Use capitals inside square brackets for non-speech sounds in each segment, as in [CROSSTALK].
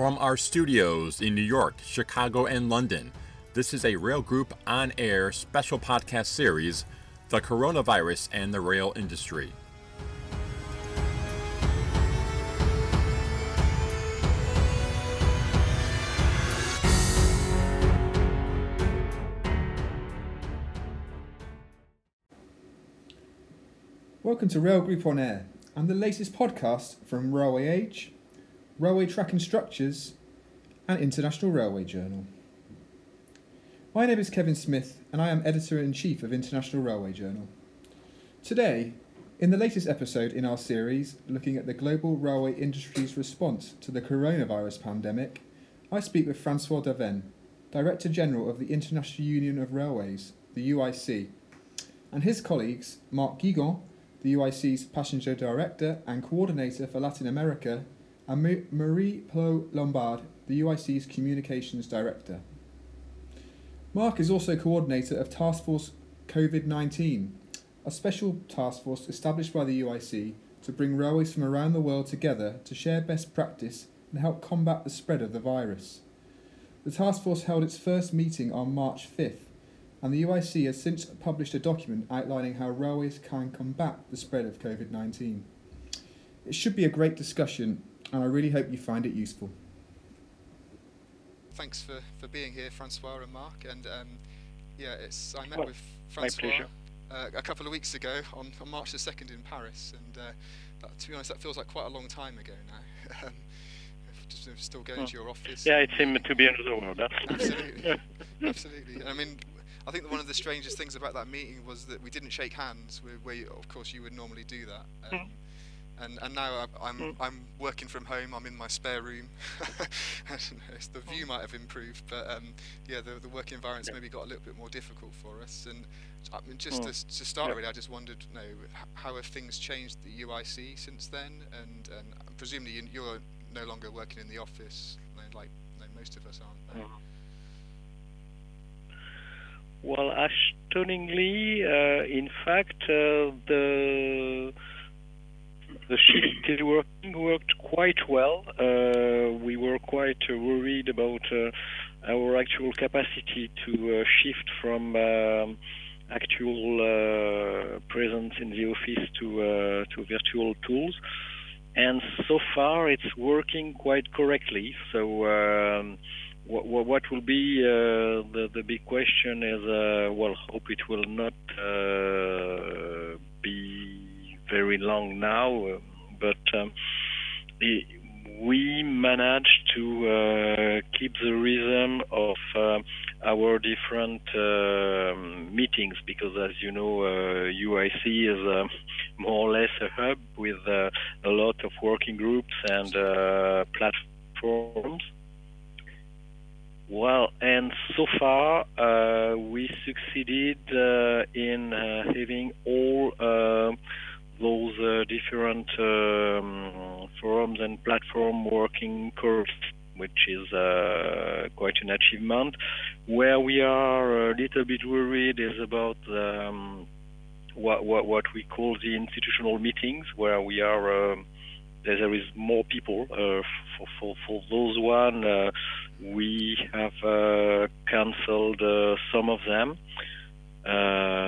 From our studios in New York, Chicago, and London, this is a Rail Group on air special podcast series The Coronavirus and the Rail Industry. Welcome to Rail Group on Air and the latest podcast from Railway Age, Railway Track and Structures, and International Railway Journal. My name is Kevin Smith and I am editor in chief of International Railway Journal. Today, in the latest episode in our series looking at the global railway industry's response to the coronavirus pandemic, I speak with Francois Davenne, Director General of the International Union of Railways, the UIC, and his colleagues Marc Guigon, the UIC's Passenger Director and Coordinator for Latin America, and Marie Plaud-Lombard, the UIC's Communications Director. Mark is also coordinator of Task Force COVID 19, a special task force established by the UIC to bring railways from around the world together to share best practice and help combat the spread of the virus. The task force held its first meeting on March 5th and the UIC has since published a document outlining how railways can combat the spread of COVID 19. It should be a great discussion, and I really hope you find it useful. Thanks for, for being here, Francois and Mark. And um, yeah, it's I met well, with Francois uh, a couple of weeks ago on, on March the 2nd in Paris, and uh, that, to be honest, that feels like quite a long time ago now. [LAUGHS] um, still going to your office. Yeah, it seemed to be another world. Huh? Absolutely, [LAUGHS] absolutely. I mean, I think one of the strangest things about that meeting was that we didn't shake hands, where, where you, of course you would normally do that. Um, mm. And, and now I'm mm. I'm working from home. I'm in my spare room. [LAUGHS] the view might have improved, but um, yeah, the, the working environment's yeah. maybe got a little bit more difficult for us. And I mean, just mm. to, to start yeah. really, I just wondered, you know, how have things changed the UIC since then? And, and presumably you're no longer working in the office, like most of us aren't. Mm. Well, astonishingly, uh, in fact, uh, the the shift working worked quite well. Uh, we were quite worried about uh, our actual capacity to uh, shift from um, actual presence in the office to to virtual tools, and so far it's working quite correctly. So. Um, what, will be uh, the the big question is uh, well hope it will not uh, very long now uh, but um, we managed to uh, keep the rhythm of uh, our different meetings because as you know UIC is more or less a hub with a lot of working groups and platforms. Well, and so far uh, we succeeded uh, in uh, having all uh, those uh, different um, forums and platform working curves, which is uh, quite an achievement. Where we are a little bit worried is about um, what, what, what we call the institutional meetings, where we are. Um, there is more people for, for, for those one we have uh, cancelled uh, some of them, uh,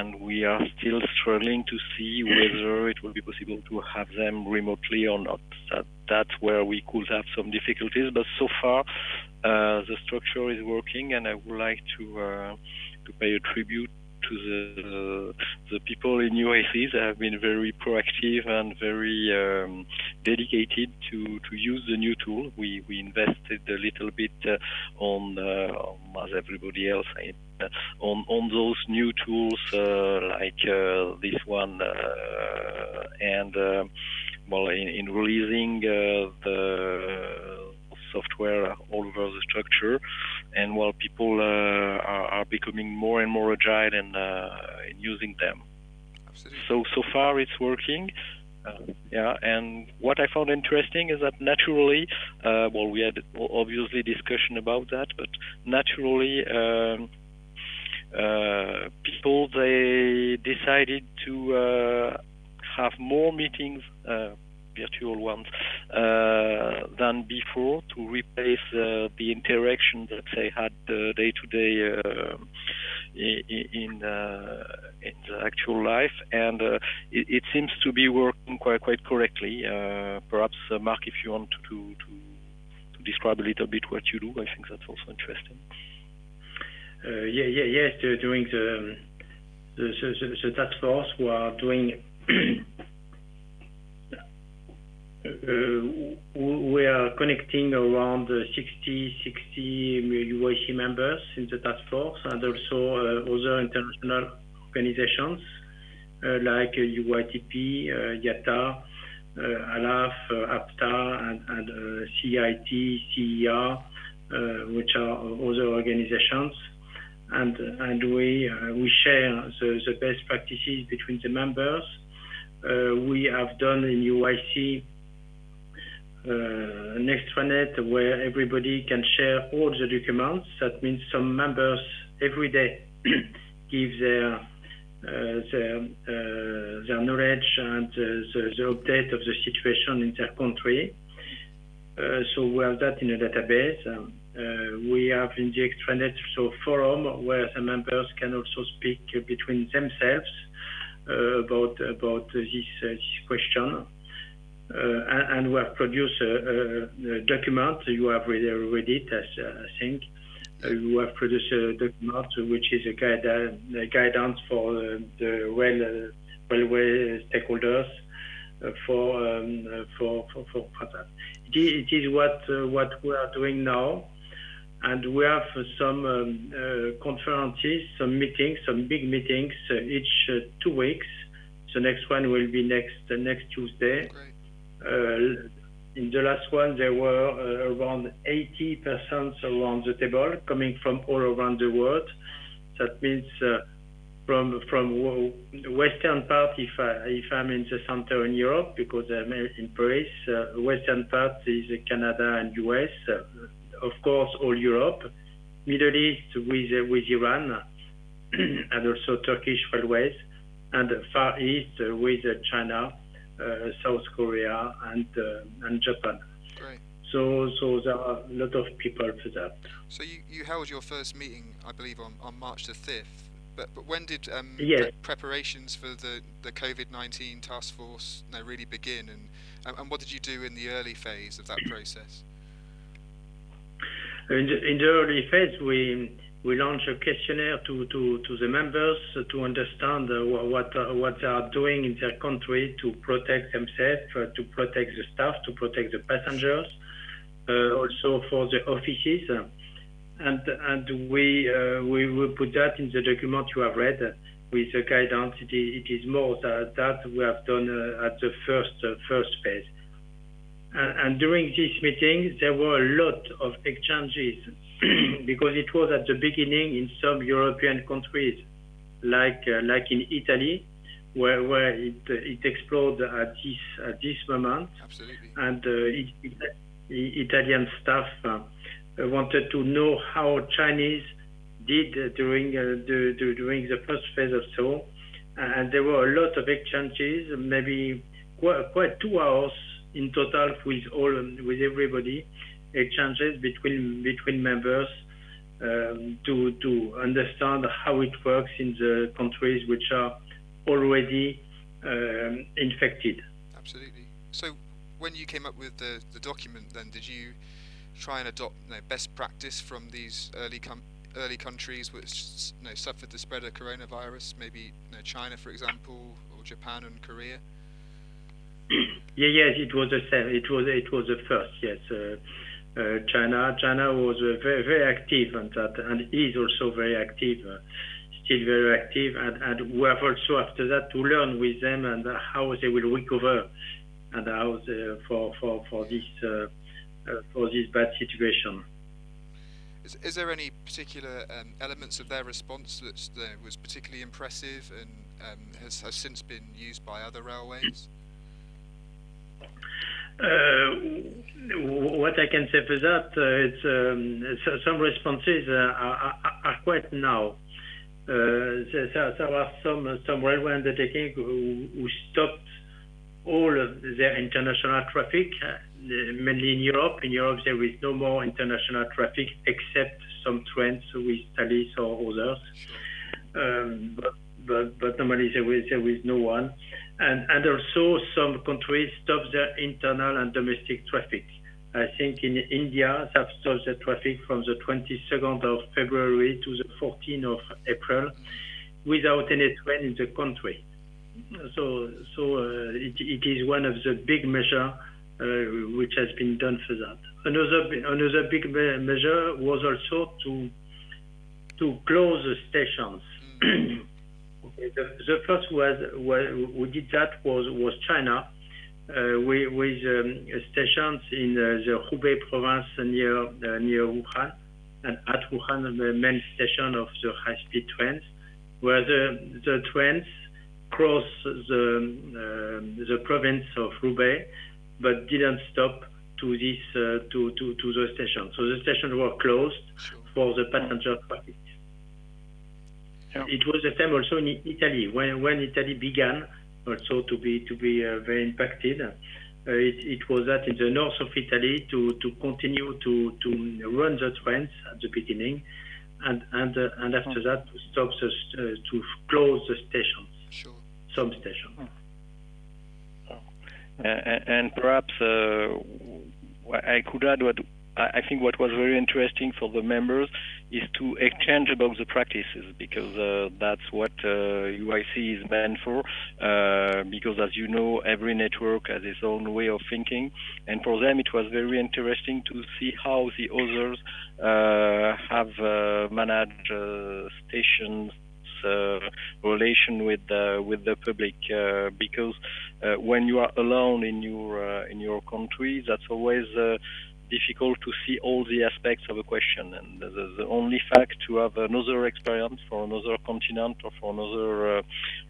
and we are still struggling to see whether it will be possible to have them remotely or not. That, that's where we could have some difficulties, but so far uh, the structure is working, and I would like to to pay a tribute to the the people in UIC that have been very proactive and very um, dedicated to, to use the new tool. We we invested a little bit uh, on, uh, as everybody else, uh, on on those new tools uh, like uh, this one, uh, and well, in, in releasing the software all over the structure. And while people uh, are, are, becoming more and more agile in, uh, in using them. Absolutely. So, so far it's working. Uh, yeah, and what I found interesting is that naturally, uh, well, we had obviously discussion about that, but naturally, um, uh, people they decided to uh, have more meetings virtual ones uh, than before to replace uh, the interaction that they had day to day in uh, in the actual life, and uh, it, it, seems to be working quite quite correctly. perhaps Mark, if you want to, to to describe a little bit what you do, I think that's also interesting. Uh, yeah, yeah, yes, during the, the, the, the, task force, we are doing. [CLEARS THROAT] uh, we are connecting around 60, 60 UIC members in the task force and also uh, other international organizations uh, like UITP, uh, IATA, uh, ALAF, APTA, and, CIT, CER, which are other organizations and we uh, we share the, best practices between the members. Uh, we have done in UIC uh, an extranet where everybody can share all the documents. That means some members every day [CLEARS THROAT] give their uh, their, uh, their knowledge and uh, the, the, update of the situation in their country. so we have that in a database. Um, uh, we have in the extranet so forum where the members can also speak between themselves uh, about about this, uh, this question. And, and, we have produced a, a, document. You have read, read it, I think. we have produced a document which is a, guide, a guidance for the rail, railway stakeholders for, um, for, for, for, that. It is, what, uh, what we are doing now and we have some um, uh, conferences, some meetings, some big meetings uh, each uh, two weeks. The next one will be next next Tuesday. In the last one, there were around 80 persons around the table, coming from all around the world. That means from from western part if I if I'm in the center in Europe because I'm in Paris. Uh, western part is Canada and US. Uh, of course, all Europe, Middle East with, uh, with Iran, [CLEARS THROAT] and also Turkish railways, and Far East with China, uh, South Korea, and, uh, and Japan. Great. So, so there are a lot of people for that. So you, you held your first meeting, I believe, on, on March the 5th. But, but when did um, yes. pre- preparations for the, the COVID 19 task force you know, really begin? And, and what did you do in the early phase of that process? In the, in the early phase, we we launch a questionnaire to, to, to the members to understand uh, what uh, what they are doing in their country to protect themselves, uh, to protect the staff, to protect the passengers, also for the offices, and and we we will put that in the document you have read with the guidance. It is, it is more that, that we have done at the first first phase. And, and during this meeting, there were a lot of exchanges [CLEARS THROAT] because it was at the beginning in some European countries, like uh, like in Italy, where where it uh, it exploded at this at this moment, Absolutely. and uh, it, it, Italian staff uh, wanted to know how Chinese did during uh, the, the, during the first phase or so, and there were a lot of exchanges, maybe quite, quite two hours in total with all with everybody exchanges between between members um, to to understand how it works in the countries which are already um, infected. Absolutely. So, when you came up with the, the document, then did you try and adopt you know, best practice from these early com- early countries which you know, suffered the spread of coronavirus, maybe you know, China, for example, or Japan and Korea? Yeah, yes, it was the same. It was it was the first. Yes, uh, China China was uh, very very active on that, and is also very active, uh, still very active, we have also after that to learn with them and how they will recover, and how for this uh, uh, for this bad situation. Is, there any particular um, elements of their response that was particularly impressive and um, has since been used by other railways? Uh, what I can say for that, uh, it's um, some responses uh, are, quite now. There, there, are some some railway undertaking who, stopped all of their international traffic, uh, mainly in Europe. In Europe, there is no more international traffic except some trains with Thalys or others. Um, but, normally there is no one. And, also some countries stop their internal and domestic traffic. I think in India, they have stopped the traffic from the 22nd of February to the 14th of April without any train in the country. So, so uh, it, it is one of the big measures uh, which has been done for that. Another another big measure was also to to close the stations. The, first was, was who did that was was China. Uh, with, with um, stations in the Hubei province near uh, near Wuhan, and at Wuhan, the main station of the high-speed trains, where the trains cross the uh, the province of Hubei, but didn't stop to this uh, to, to to the station. So the stations were closed for the passenger traffic. Yeah. It was the same also in Italy when when Italy began also to be to be uh, very impacted. Uh, it, it, was that in the north of Italy to, to continue to, to run the trains at the beginning, and and uh, and after oh. that to stop the, uh, to close the stations. Sure some stations. Oh. And, and, perhaps uh, I could add what I think what was very interesting for the members is to exchange about the practices because uh, that's what uh, UIC is meant for. Uh, because as you know, every network has its own way of thinking, and for them it was very interesting to see how the others uh, have uh, managed uh, stations relation with the with the public because when you are alone in your in your country, that's always difficult to see all the aspects of a question. And the, the, only fact to have another experience for another continent or for another uh,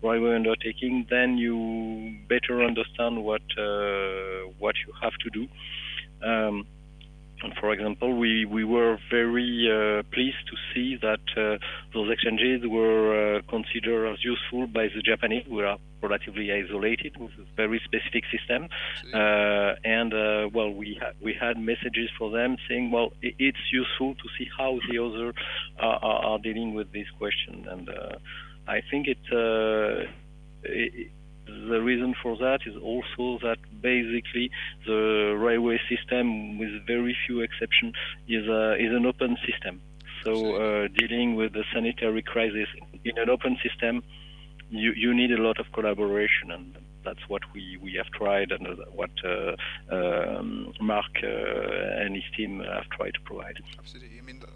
railway undertaking, then you better understand what uh, what you have to do. Um, for example, we, we were very uh, pleased to see that uh, those exchanges were uh, considered as useful by the Japanese, We are relatively isolated with a very specific system. Uh, and uh, well, we ha- we had messages for them saying, well, it's useful to see how the others are, are, are dealing with this question. And uh, I think it, it the reason for that is also that basically the railway system, with very few exceptions, is a, is an open system. So uh, dealing with the sanitary crisis in an open system, you, you need a lot of collaboration, and that's what we, we have tried, and what uh, um, Mark uh, and his team have tried to provide. Absolutely. I mean, the,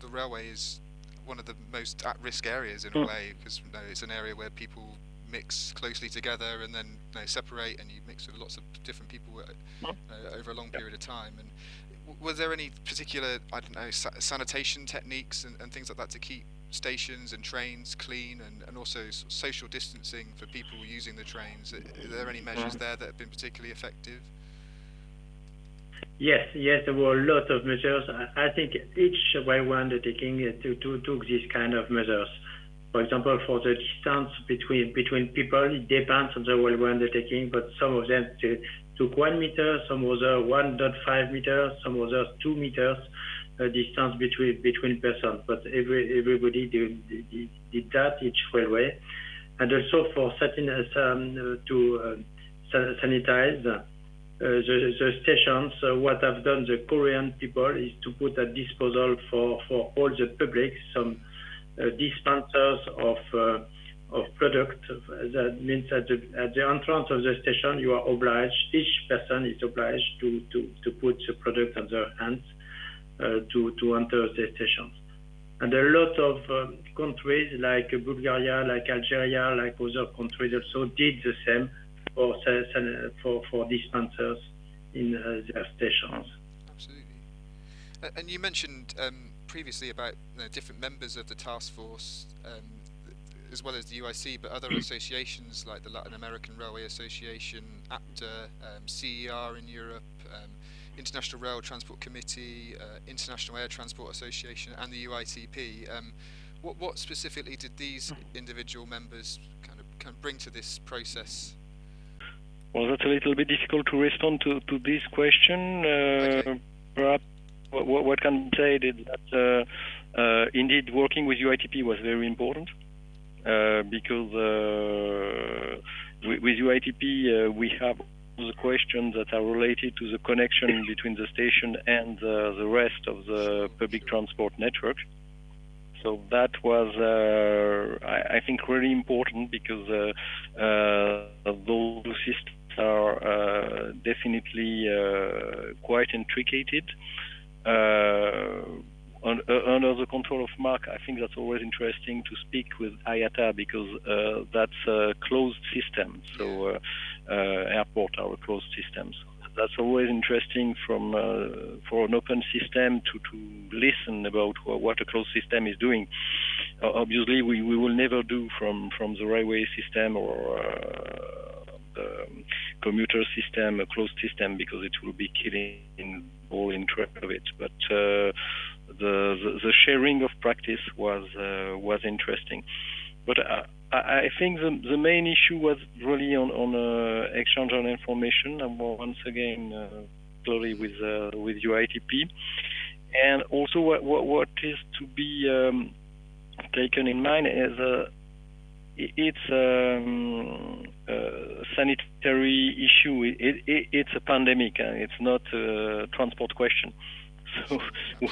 the railway is one of the most at-risk areas in a hmm. way because you know, it's an area where people mix closely together and then you know, separate, and you mix with lots of different people uh, uh, over a long period of time. And was there any particular, I don't know, sa- sanitation techniques and, and, things like that to keep stations and trains clean, and, and also social distancing for people using the trains? Are, there any measures there that have been particularly effective? Yes, yes, there were a lot of measures. I think each railway undertaking to, to, took these kind of measures. For example, for the distance between between people, it depends on the railway undertaking, but some of them took one meter, some other 1.5 meters, some others two meters uh, distance between between persons. But every everybody did, did, did that each railway, and also for certain, um, to uh, sanitize. Uh, the, the, stations, uh, what have done the Korean people is to put at disposal for, for all the public some uh, dispensers of uh, of product. That means at the, at the entrance of the station, you are obliged, each person is obliged to, to, to put the product on their hands uh, to, to enter the stations. And a lot of um, countries like Bulgaria, like Algeria, like other countries also did the same for, for, for dispensers in uh, their stations. Absolutely. And you mentioned um, previously about you know, different members of the task force, um, as well as the UIC, but other associations like the Latin American Railway Association, APTA, um, CER in Europe, um, International Rail Transport Committee, uh, International Air Transport Association, and the UITP. Um, what, what specifically did these individual members kind of, kind of bring to this process? Well, that's a little bit difficult to respond to, to this question. Uh, Okay. Perhaps what, what can be said is that uh, uh, indeed working with UITP was very important uh, because with, with UITP we have the questions that are related to the connection between the station and uh, the rest of the public transport network. So that was, uh, I, I think, really important because uh, those systems are definitely quite intricate. Uh, uh, under the control of Mark, I think that's always interesting to speak with IATA because uh, that's a closed system. So uh, uh, airport are a closed system. So that's always interesting from uh, for an open system to, to listen about what a closed system is doing. Obviously, we, we will never do from, from the railway system or uh, the commuter system a closed system because it will be killing all of it. But uh, the, the the sharing of practice was uh, was interesting. But I, I I think the the main issue was really on on uh, exchange of information, and once again, uh, clearly with uh, with UITP, and also what what, what is to be um, taken in mind is uh, it's um, a sanitary issue. It, it, it's a pandemic. Uh, it's not a transport question. [LAUGHS] So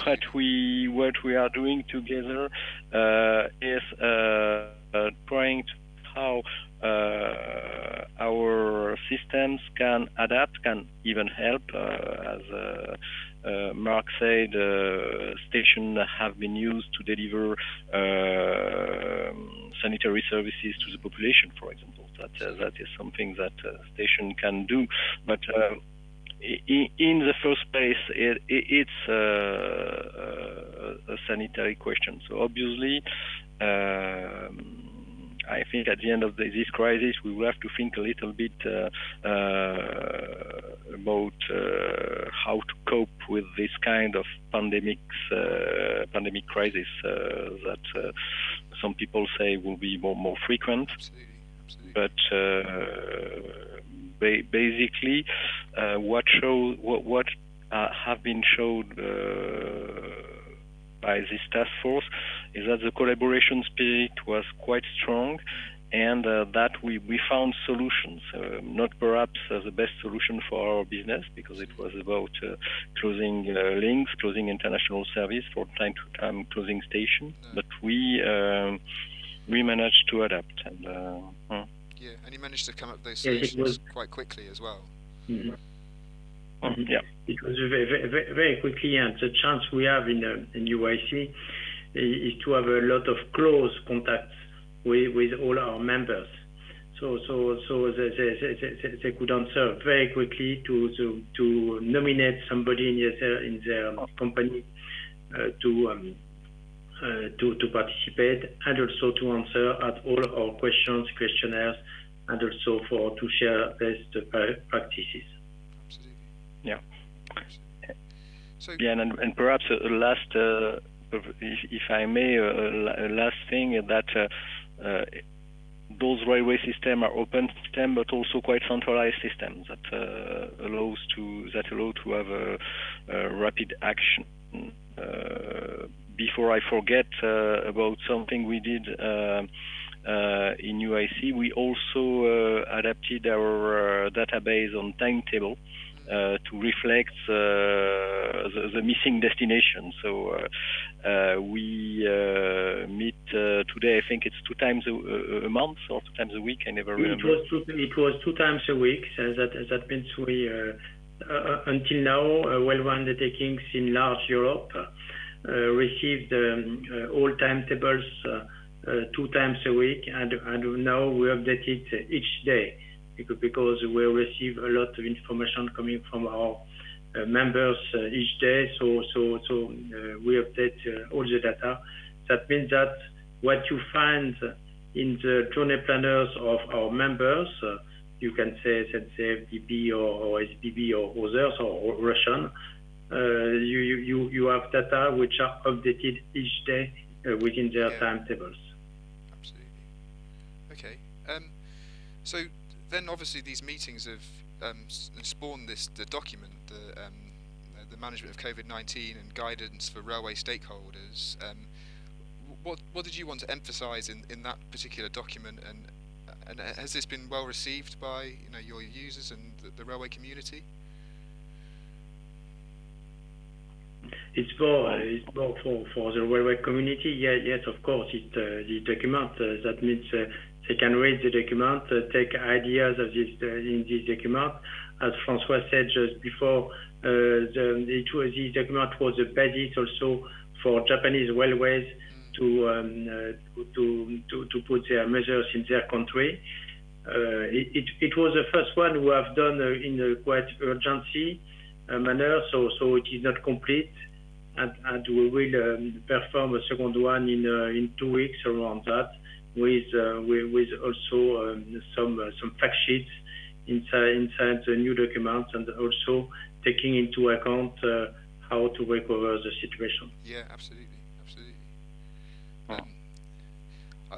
what we what we are doing together uh, is uh, uh, trying to how uh, our systems can adapt, can even help. Uh, as uh, Mark said, uh, stations have been used to deliver uh, sanitary services to the population, for example. That uh, that is something that uh, station can do, but. In the first place, it, it, it's a, a sanitary question. So obviously, um, I think at the end of the, this crisis, we will have to think a little bit uh, uh, about uh, how to cope with this kind of pandemics, uh, pandemic crisis uh, that uh, some people say will be more, more frequent Absolutely. Absolutely. but uh, ba- basically, uh, what show what, what uh, have been showed uh, by this task force is that the collaboration spirit was quite strong. And uh, that we, we found solutions, uh, not perhaps uh, the best solution for our business because it was about uh, closing uh, links, closing international service for time to time, closing station. But we um, we managed to adapt and. Uh, hmm. Yeah, and you managed to come up with those Yeah, solutions was- quite quickly as well. Mhm. Mhm, Yeah. It was very, very, very quickly, and the chance we have in, uh, in UIC i- is to have a lot of close contacts with, with all our members. So, so, so they, they, they, they, they could answer very quickly to, to, to nominate somebody in their, in their company uh, to, um, uh, to, to participate and also to answer at all our questions, questionnaires, and also for to share best practices. Absolutely. Yeah. So Yeah, and, and perhaps a, a last, uh, if, if I may, a, a last thing that uh, uh, those railway systems are open system, but also quite centralized systems that uh, allows to that allow to have a, a rapid action. Uh, before I forget uh, about something we did uh, uh, in UIC, we also uh, adapted our uh, database on timetable uh, to reflect uh, the, the missing destination. So uh, uh, we uh, meet uh, today. I think it's two times a, a month or two times a week. I never It remember. was two, it was two times a week. So that that means we uh, uh, until now uh, well undertakings in large Europe uh, received um, uh, all timetables uh, uh, two times a week, and and now we update it each day because we receive a lot of information coming from our uh, members uh, each day. So so so uh, we update uh, all the data. That means that what you find in the journey planners of our members, uh, you can say ZCFDB or, or SBB or others or, or Russian, uh, you, you, you- have data which are updated each day uh, within their Yeah. timetables. absolutely. Okay. Um, so then obviously these meetings have um, spawned this the document, the um, the management of COVID nineteen and guidance for railway stakeholders. Um, what what did you want to emphasise in, in that particular document, and and has this been well received by you know your users and the, the railway community? It's more, it's for, for the railway community. Yeah, yes, of course, it, uh, the document. Uh, that means uh, they can read the document, uh, take ideas of this uh, in this document. As François said just before, uh, the, it was, this document was the basis also for Japanese railways to, um, to, to, to put their measures in their country. It, it, it, was the first one who have done in a quite urgency manner, so so it is not complete, and, and we will um, perform a second one in in two weeks around that with uh, with, with, also um, some uh, some fact sheets inside inside the new documents and also taking into account uh, how to recover the situation. Yeah, absolutely, absolutely. Um,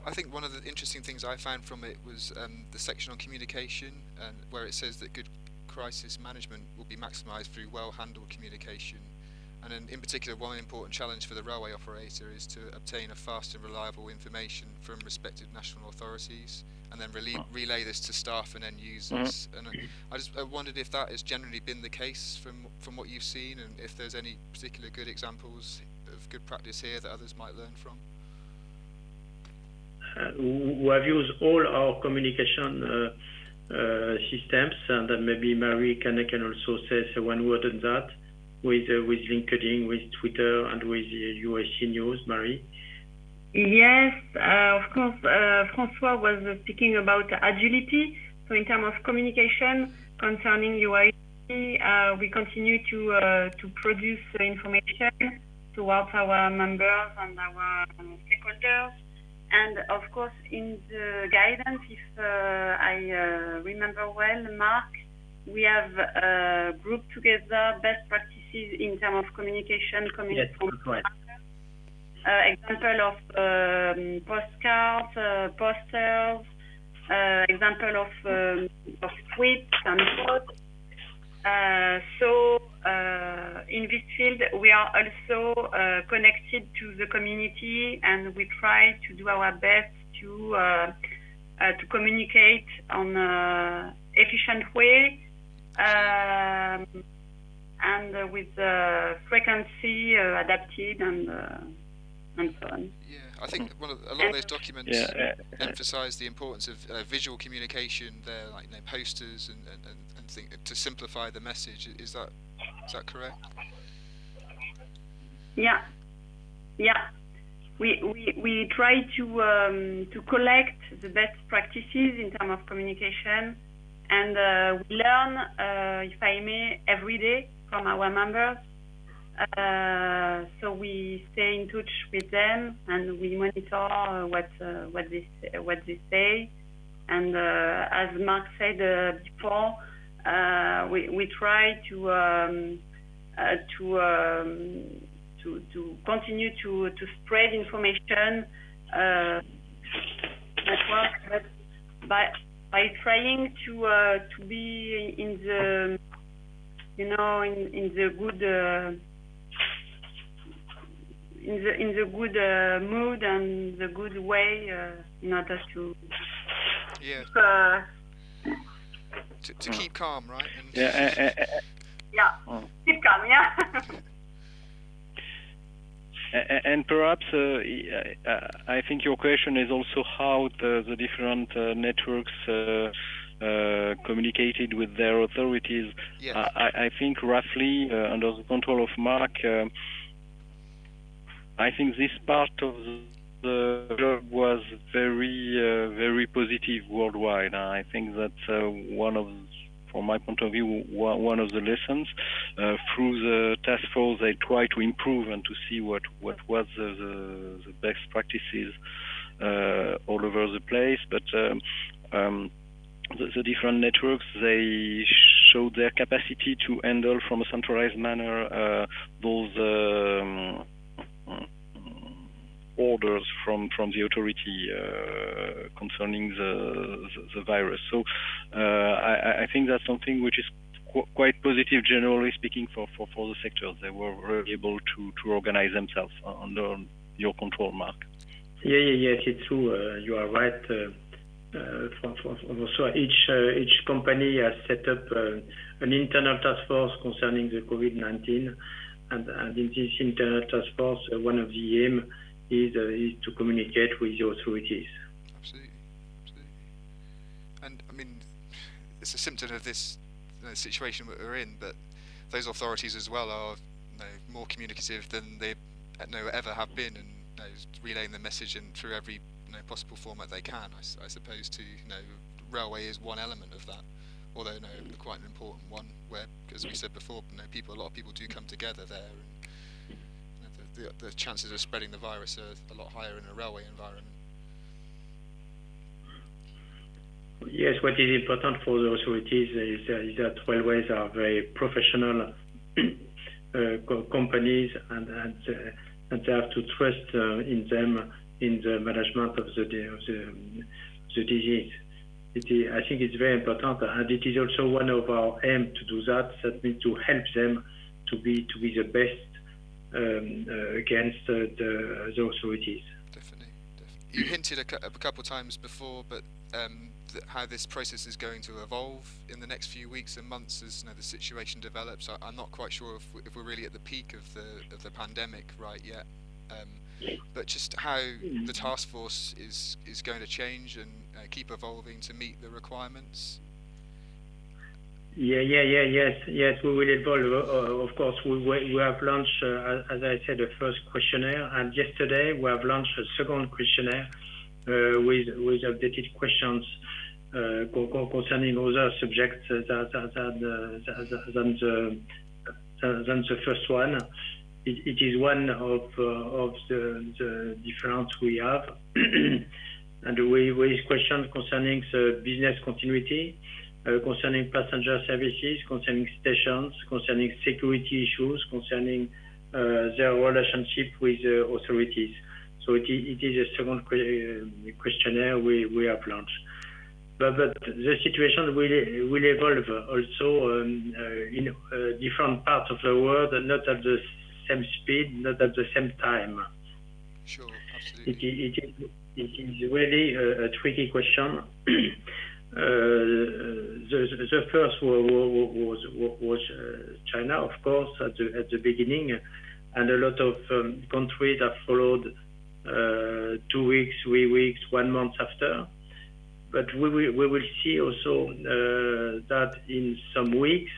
I think one of the interesting things I found from it was um, the section on communication, and where it says that good crisis management will be maximised through well-handled communication and in, in, particular, one important challenge for the railway operator is to obtain a fast and reliable information from respective national authorities and then relay, relay this to staff and end users. Mm-hmm. And I, I just I wondered if that has generally been the case from, from what you've seen and if there's any particular good examples of good practice here that others might learn from. Uh, we have used all our communication uh, uh, systems, and maybe Marie can, can also say one word on that with uh, with LinkedIn, with Twitter, and with UIC News, Marie? Yes, uh, of course. Uh, François was speaking about agility. So in terms of communication concerning UIC, uh, we continue to uh, to produce information towards our members and our stakeholders. And of course, in the guidance, if uh, I remember well, Mark, we have grouped together best practices in terms of communication coming yes, from right. uh, example of um, postcards, uh, posters, uh, example of, um, of tweets and quotes. Uh, so uh, in this field, we are also uh, connected to the community, and we try to do our best to to communicate on an efficient way. Um, and uh, with the frequency uh, adapted and uh, and so on. Yeah, I think one of, a lot of those documents yeah. emphasise the importance of uh, visual communication. There, like you know, posters and and, and think, to simplify the message. Is that is that correct? Yeah, yeah. We, we, we try to um, to collect the best practices in terms of communication, and uh, we learn, uh, if I may, every day from our members. Uh, so we stay in touch with them and we monitor what uh, what they what they say. And uh, as Mark said uh, before, uh, we we try to um, uh, to, um, continue to to spread information network, but by by trying to to be in the you know, in, in the good uh, in the in the good uh, mood and the good way uh, in order to yeah uh, to, to keep calm, right? And yeah, yeah, oh. keep calm, yeah. [LAUGHS] and perhaps uh, I think your question is also how the, the different uh, networks uh, uh, communicated with their authorities. Yeah. I, I, think roughly uh, under the control of Mark, uh, I think this part of the job was very, uh, very positive worldwide. I think that uh, one of from my point of view, one of the lessons. Uh, through the task force, they try to improve and to see what, what was the, the, the best practices uh, all over the place. But um, um, the, the, different networks they showed their capacity to handle from a centralized manner uh, those um, orders from from the authority uh, concerning the, the, the virus. So uh, I, I think that's something which is qu- quite positive, generally speaking, for, for, for the sector. They were really able to, to organize themselves under your control, Mark. Yeah, yeah, yes, it's true. Uh, you are right. Uh, uh, each uh, each company has set up uh, an internal task force concerning the COVID-19, and, in this internal task force, one of the aim is to communicate with the authorities. Absolutely. And I mean, it's a symptom of this situation that we're in, but those authorities as well are more communicative than they ever have been, and relaying the message and through every you know, possible format they can. I, I, suppose to you know, railway is one element of that, although you know, quite an important one. Where, as we said before, you know, people, a lot of people do come together there, and you know, the, the, the chances of spreading the virus are a lot higher in a railway environment. Yes, what is important for the authorities is, uh, is that railways are very professional [CLEARS THROAT] uh, co companies and, and, uh, and, they have to trust uh, in them in the management of the, of the, the disease. Is, I think it's very important and it is also one of our aim to do that. That means to help them to be to be the best um, uh, against the, the authorities. Definitely, definitely. You hinted a, a couple of times before, but um, how this process is going to evolve in the next few weeks and months as you know, the situation develops. I, am not quite sure if, we, if we're really at the peak of the of the pandemic right yet. Um, but just how the task force is is going to change and uh, keep evolving to meet the requirements. Yeah, yeah, yeah, yes, yes, we will evolve. Uh, of course, we, we have launched, uh, as I said, the first questionnaire, and yesterday we have launched a second questionnaire uh, with with updated questions uh, concerning other subjects than, than, than, the, than the first one. It, is one of, uh, of the, the different we have. [CLEARS THROAT] and we raise questions concerning the business continuity, uh, concerning passenger services, concerning stations, concerning security issues, concerning uh, their relationship with uh, authorities. So it, it is a second questionnaire we, we have launched. But, but the situation will, will evolve also um, uh, in uh, different parts of the world, not at the same speed, not at the same time. Sure, absolutely. It, it, it, it is really a, a tricky question. [CLEARS THROAT] Uh, the, the, first was, was, was uh, China, of course, at the, at the beginning, and a lot of um, countries have followed uh, two weeks, three weeks, one month after. But we will, we will see also uh, that in some weeks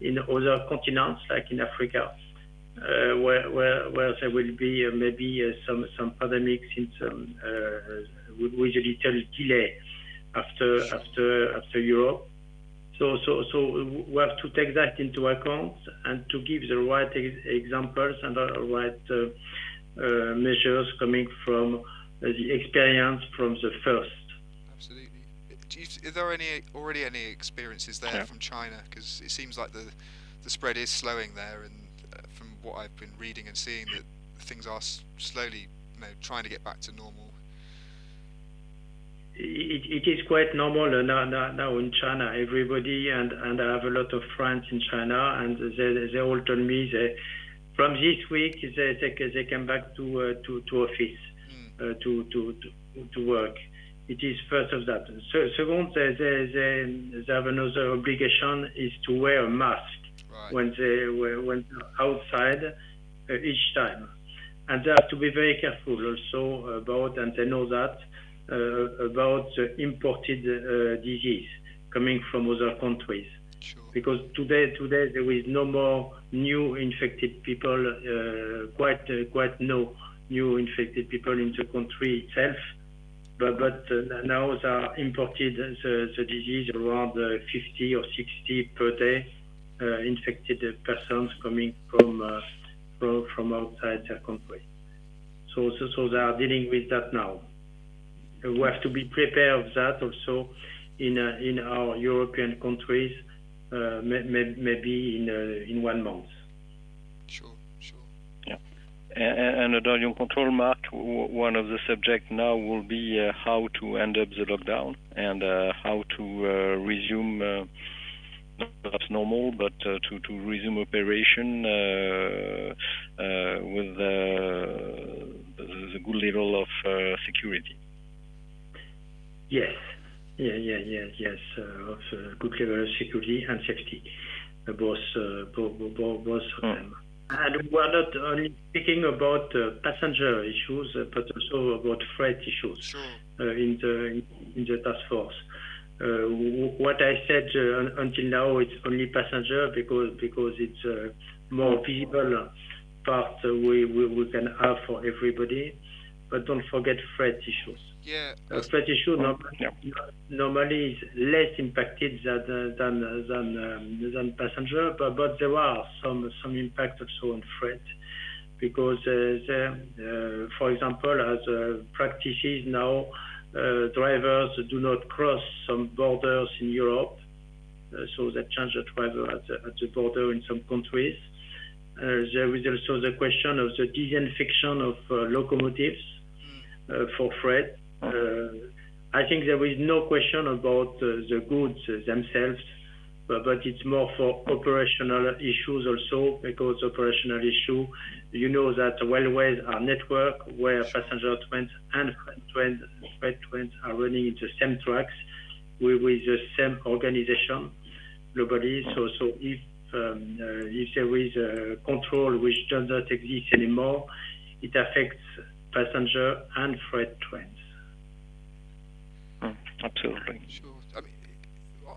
in other continents, like in Africa, where, where, where there will be uh, maybe uh, some, some pandemics in some, uh, with, with, a little delay after, after, after Europe. So, so, so we have to take that into account and to give the right ex examples and the right uh, measures coming from the experience from the first you, are there any already any experiences there yeah. from China? Because it seems like the the spread is slowing there, and uh, from what I've been reading and seeing, that things are slowly, you know, trying to get back to normal. It, it is quite normal now, now, now in China. Everybody and and I have a lot of friends in China, and they they all told me they from this week they they, they came back to uh, to to office mm. uh, to, to to to work it is first of that. So, second, they, they, they, they, have another obligation is to wear a mask right. when they went outside uh, each time, and they have to be very careful also about, and they know that uh, about the imported uh, disease coming from other countries. Sure. Because today, today there is no more new infected people, uh, quite uh, quite no new infected people in the country itself but, but uh, now they are imported the, the disease around uh, 50 or 60 per day uh, infected persons coming from, uh, from, from outside their country. So, so, so they are dealing with that now. We have to be prepared of that also in uh, in our European countries, uh, may, may, maybe in in one month. Sure, sure. Yeah, and under your control, Mark, one of the subjects now will be uh, how to end up the lockdown and uh, how to uh, resume, uh, not normal, but uh, to, to resume operation uh, with the, the, good level of security. Yes, yeah, yeah, yeah, yes, of good level of security and safety, both, both, both, both of mm. them. And we're not only speaking about uh, passenger issues, uh, but also about freight issues sure. uh, in the in the task force. Uh, what I said uh, until now, it's only passenger because because it's a more visible part we, we, we can have for everybody. But don't forget freight issues. Yeah. Uh, freight issue normally, yeah. normally is less impacted than than than, um, than passenger, but, but there are some some impact also on freight because uh, there, uh, for example, as uh, practices now, uh, drivers do not cross some borders in Europe, uh, so they change the driver at the, at the border in some countries. there is also the question of the disinfection of locomotives mm. for freight. Uh, I think there is no question about uh, the goods themselves, but, but it's more for operational issues also, because operational issue, you know that railways are network where passenger trains and freight trains, trains are running in the same tracks with, with the same organization globally. So, so if um, uh, if there is a control which does not exist anymore, it affects passenger and freight trains absolutely. Sure.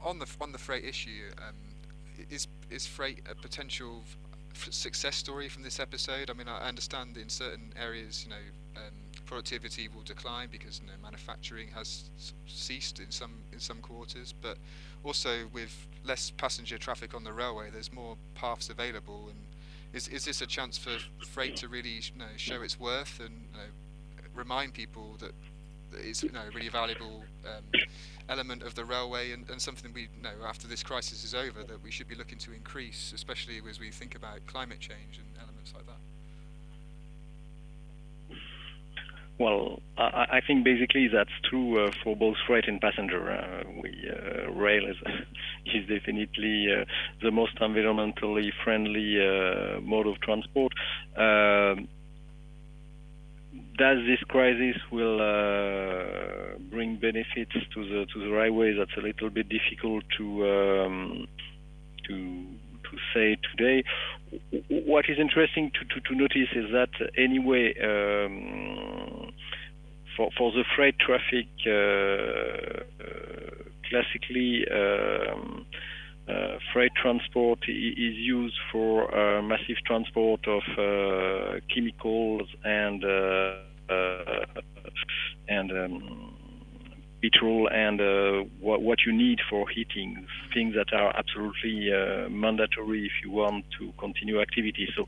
On the on the freight issue, um, is is freight a potential success story from this episode? I mean, I understand in certain areas, you know, um, productivity will decline because you know, manufacturing has ceased in some in some quarters, but also with less passenger traffic on the railway, there's more paths available. And is is this a chance for freight to really you know, show its worth and you know, remind people that is you know, a really valuable um, element of the railway and, and something we know after this crisis is over that we should be looking to increase, especially as we think about climate change and elements like that. Well, I, I think basically that's true uh, for both freight and passenger. Uh, we, uh, rail is, [LAUGHS] is definitely uh, the most environmentally friendly uh, mode of transport. Um, does this crisis will uh, bring benefits to the to the railway? That's a little bit difficult to um, to to say today. What is interesting to, to, to notice is that anyway, um, for for the freight traffic, uh, uh, classically. Um, freight transport is used for uh, massive transport of uh, chemicals and uh, and um, petrol and uh, what, what, you need for heating, things that are absolutely uh, mandatory if you want to continue activity. So,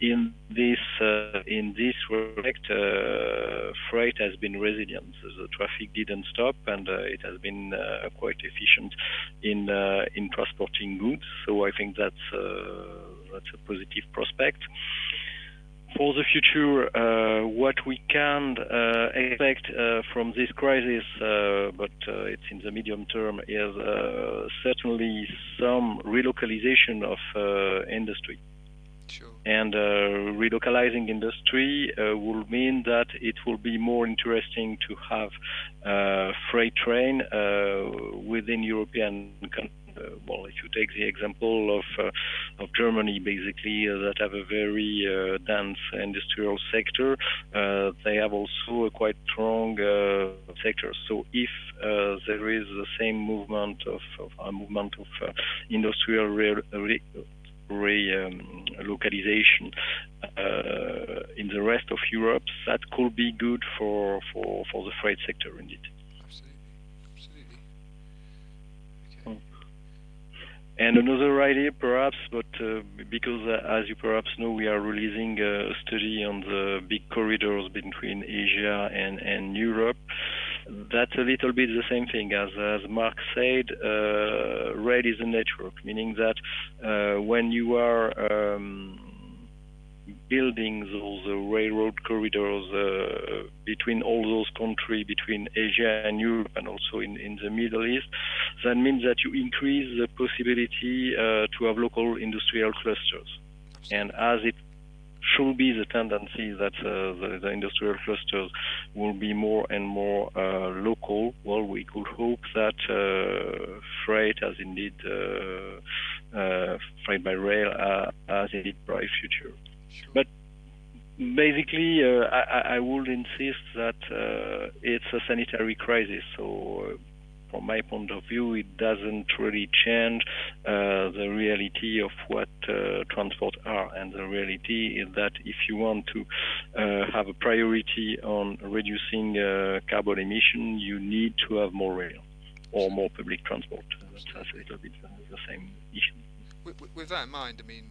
in this uh, in this respect, uh, freight has been resilient. The traffic didn't stop, and uh, it has been quite efficient in in transporting goods. So I think that's that's a positive prospect for the future, uh, what we can uh, expect uh, from this crisis, uh, but uh, it's in the medium term, is uh, certainly some relocalization of industry. Sure. And relocalizing industry will mean that it will be more interesting to have freight train within European countries well, if you take the example of uh, of Germany, basically uh, that have a very dense industrial sector, they have also a quite strong sector. So if there is the same movement of, of a movement of industrial re- re- um, uh, in the rest of Europe, that could be good for, for, for the freight sector indeed. And another idea, perhaps, but uh, because uh, as you perhaps know, we are releasing a study on the big corridors between Asia and, and Europe. That's a little bit the same thing as, as Marc said. Uh, rail is a network, meaning that uh, when you are um, building those uh, railroad corridors uh, between all those countries, between Asia and Europe, and also in, in the Middle East, that means that you increase the possibility uh, to have local industrial clusters. And as it should be the tendency that uh, the, the, industrial clusters will be more and more uh, local. Well, we could hope that uh, freight has indeed freight by rail has indeed bright future. But basically, uh, I, I, would insist that uh, it's a sanitary crisis. So, uh, from my point of view, it doesn't really change uh, the reality of what uh, transport are. And the reality is that if you want to uh, have a priority on reducing carbon emission, you need to have more rail or more public transport. That's a little bit the same issue. With, with that in mind, I mean,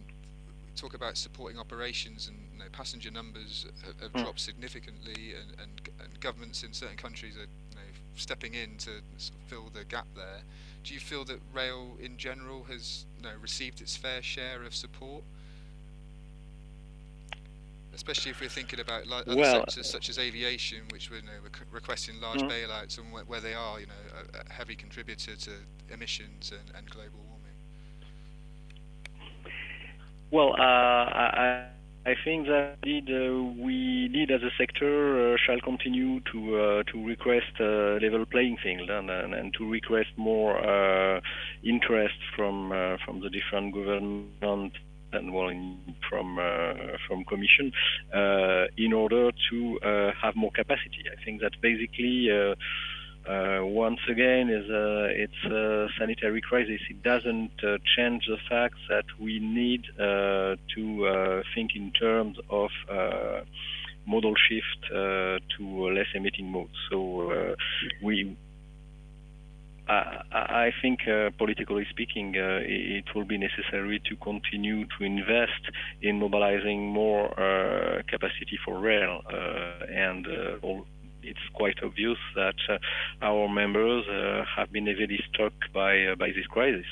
talk about supporting operations and you know, passenger numbers have, have mm. dropped significantly, and, and, and, governments in certain countries are you know, stepping in to sort of fill the gap there. Do you feel that rail in general has you know, received its fair share of support? Especially if we're thinking about like other well, sectors such as aviation, which were know, requesting large mm. bailouts, and where, where, they are, you know, a, a heavy contributor to emissions and, and global well, uh, I, I think that indeed, uh, we need as a sector uh, shall continue to uh, to request uh, level playing field and, and, to request more uh, interest from from the different government and well in, from from commission in order to have more capacity. I think that basically uh, once again, is a, it's a sanitary crisis. It doesn't uh, change the fact that we need uh, to uh, think in terms of uh, modal shift uh, to less emitting modes. So we. I, I think, politically speaking, uh, it will be necessary to continue to invest in mobilizing more uh, capacity for rail and all, it's quite obvious that uh, our members uh, have been heavily struck by uh, by this crisis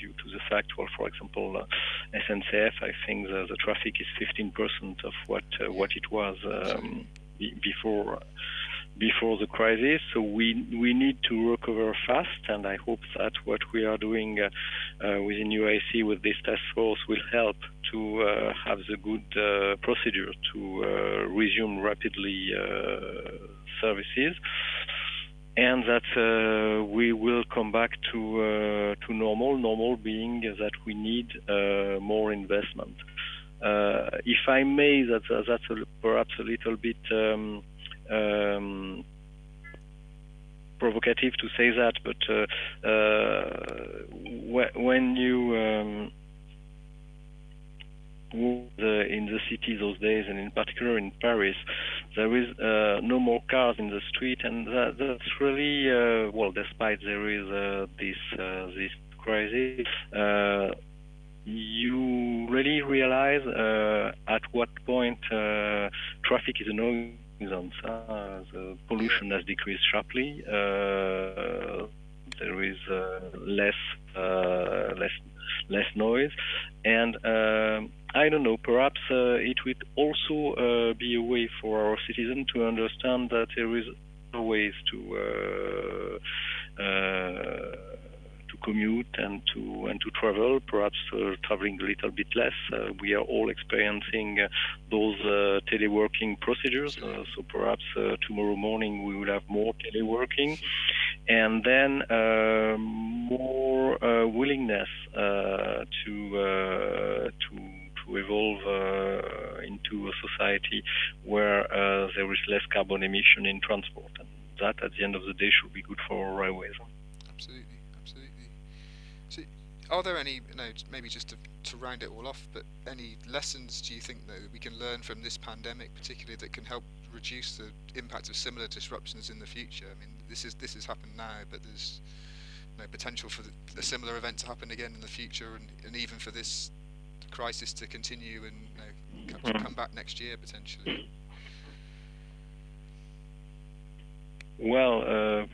due to the fact, well, for example, uh, SNCF, I think the, the, traffic is 15% of what uh, what it was um, before before the crisis. So we we need to recover fast, and I hope that what we are doing uh, uh, within UIC with this task force will help to uh, have the good uh, procedure to uh, resume rapidly uh, services. And that we will come back to to normal. Normal being that we need more investment. if I may, that, that's a, perhaps a little bit um, um, provocative to say that, but uh, uh, when you um, in the city those days, and in particular in Paris, there is uh, no more cars in the street, and that, that's really uh, well. Despite there is uh, this uh, this crisis, you really realize at what point traffic is annoying reasons. Uh, the pollution has decreased sharply. Uh, there is uh, less less less noise, and I don't know. Perhaps it would also be a way for our citizens to understand that there is ways to commute and to and to travel, perhaps uh, traveling a little bit less. Uh, we are all experiencing uh, those teleworking procedures, so perhaps tomorrow morning we will have more teleworking, and then more willingness to to to evolve uh, into a society where uh, there is less carbon emission in transport. And that, at the end of the day, should be good for railways. Absolutely are there any, you know, maybe just to, to round it all off, but any lessons do you think that we can learn from this pandemic, particularly that can help reduce the impact of similar disruptions in the future? I mean, this is this has happened now, but there's you know, potential for the, a similar event to happen again in the future, and, and even for this crisis to continue and you know, come, mm. come back next year potentially. Well. Uh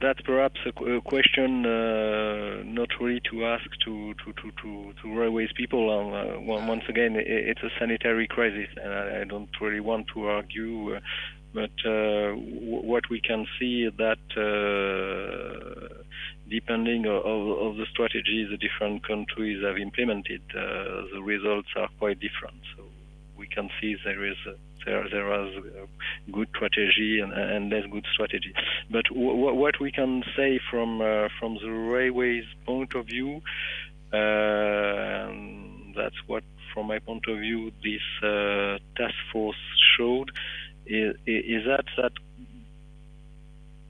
that's perhaps a, a question uh, not really to ask to to to to, to railways people. Um, uh, once again, it, it's a sanitary crisis, and I, don't really want to argue. Uh, but uh, what we can see is that uh, depending of, of, the strategies the different countries have implemented, uh, the results are quite different. So we can see there is there there is good strategy and, and less good strategy. But w- what we can say from uh, from the railways point of view, uh, that's what from my point of view this uh, task force showed is, is that that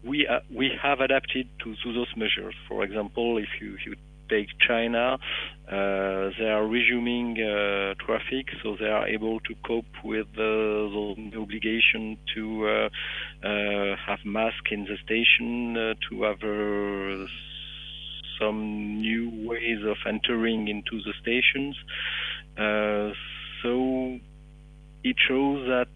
we uh, we have adapted to, to those measures. For example, if you, if you take China, uh, they are resuming uh, traffic, so they are able to cope with the obligation to uh, uh, have masks in the station, uh, to have some new ways of entering into the stations. so it shows that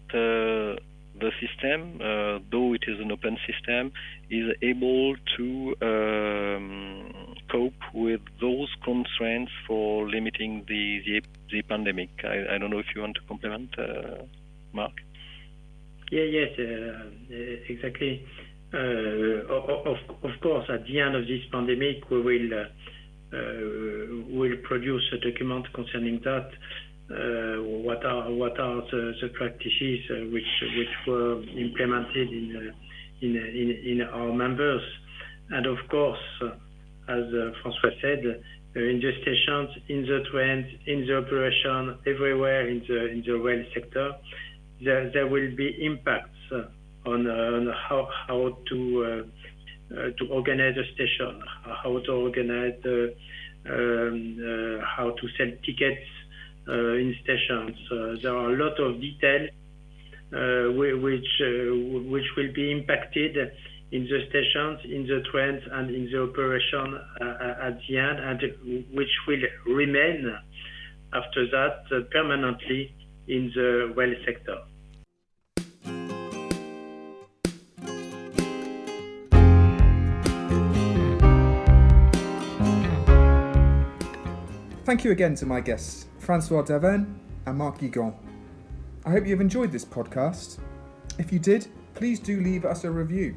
the system, uh, though it is an open system, is able to um, cope with those constraints for limiting the the, the pandemic. I, I, don't know if you want to complement, uh, Marc. Yeah, yes, uh, exactly. Uh, of, of course, at the end of this pandemic, we will uh, uh, will produce a document concerning that. Uh, what are what are the, the practices uh, which which were implemented in uh, in, in, in our members, and of course, as François said, in the stations, in the trains, in the operation, everywhere in the in the rail sector, there, will be impacts on, on how how to uh, to organize a station, how to organize um, uh, how to sell tickets uh, in stations. Uh, there are a lot of details uh, which which will be impacted in the stations, in the trains, and in the operation uh, at the end, and which will remain after that uh, permanently in the rail sector. Thank you again to my guests, Francois Davenne and Marc Guigon. I hope you've enjoyed this podcast. If you did, please do leave us a review.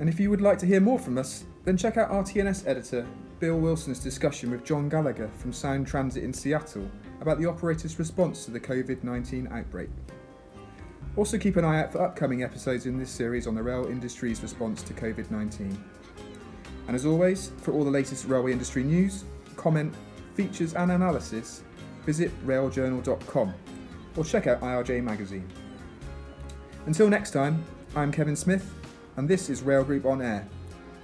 And if you would like to hear more from us, then check out RT&S editor Bill Wilson's discussion with John Gallagher from Sound Transit in Seattle about the operator's response to the COVID 19 outbreak. Also, keep an eye out for upcoming episodes in this series on the rail industry's response to COVID 19. And as always, for all the latest railway industry news, comment, features, and analysis, visit railjournal.com or check out IRJ Magazine. Until next time, I'm Kevin Smith, and this is Rail Group On Air.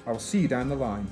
I will see you down the line.